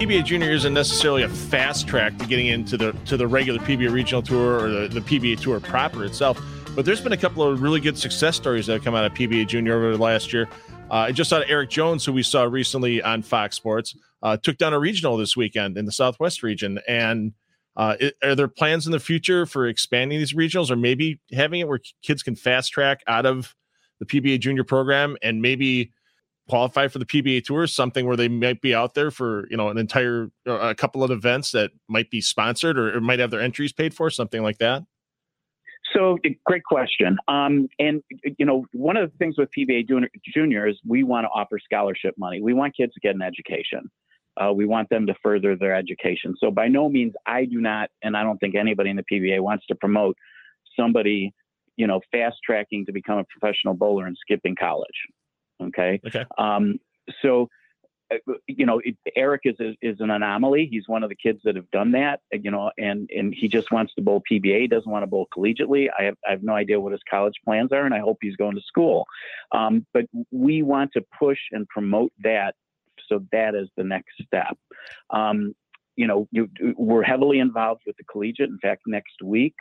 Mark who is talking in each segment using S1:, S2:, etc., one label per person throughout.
S1: PBA Junior isn't necessarily a fast track to getting into the to the regular PBA Regional Tour or the, the PBA Tour proper itself. But there's been a couple of really good success stories that have come out of PBA Junior over the last year. Uh, I just saw Eric Jones, who we saw recently on Fox Sports, uh, took down a regional this weekend in the Southwest region. And uh, are there plans in the future for expanding these regionals, or maybe having it where kids can fast track out of the PBA Junior program and maybe qualify for the PBA Tour, something where they might be out there for you know an entire a couple of events that might be sponsored or, or might have their entries paid for, something like that?
S2: So, great question. Um, and you know, one of the things with PBA Junior is we want to offer scholarship money. We want kids to get an education. Uh, we want them to further their education. So, by no means, I do not, and I don't think anybody in the PBA wants to promote somebody, you know, fast tracking to become a professional bowler and skipping college. Okay.
S1: Okay.
S2: Um, so, uh, you know, Eric is, is, is an anomaly. He's one of the kids that have done that. You know, and and he just wants to bowl PBA. Doesn't want to bowl collegiately. I have I have no idea what his college plans are, and I hope he's going to school. Um, but we want to push and promote that. So that is the next step. Um, you know, you, we're heavily involved with the collegiate. In fact, next week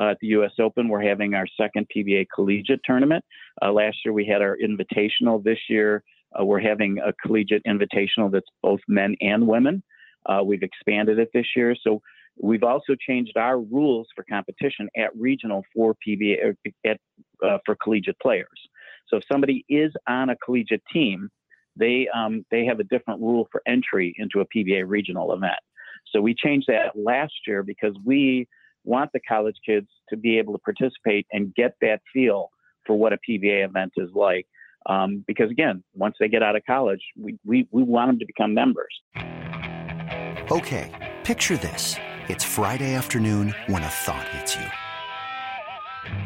S2: uh, at the U.S. Open. We're having our second PBA collegiate tournament. Uh, last year we had our invitational. This year uh, we're having a collegiate invitational that's both men and women. Uh, we've expanded it this year. So we've also changed our rules for competition at regional for PBA uh, at, uh, for collegiate players. So if somebody is on a collegiate team, they um, they have a different rule for entry into a PBA regional event. So we changed that last year because we want the college kids to be able to participate and get that feel for what a PBA event is like. Um, because again, once they get out of college, we, we, we want them to become members.
S3: Okay, picture this. It's Friday afternoon when a thought hits you.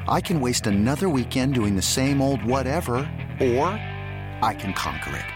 S3: I can waste another weekend doing the same old whatever, or I can conquer it.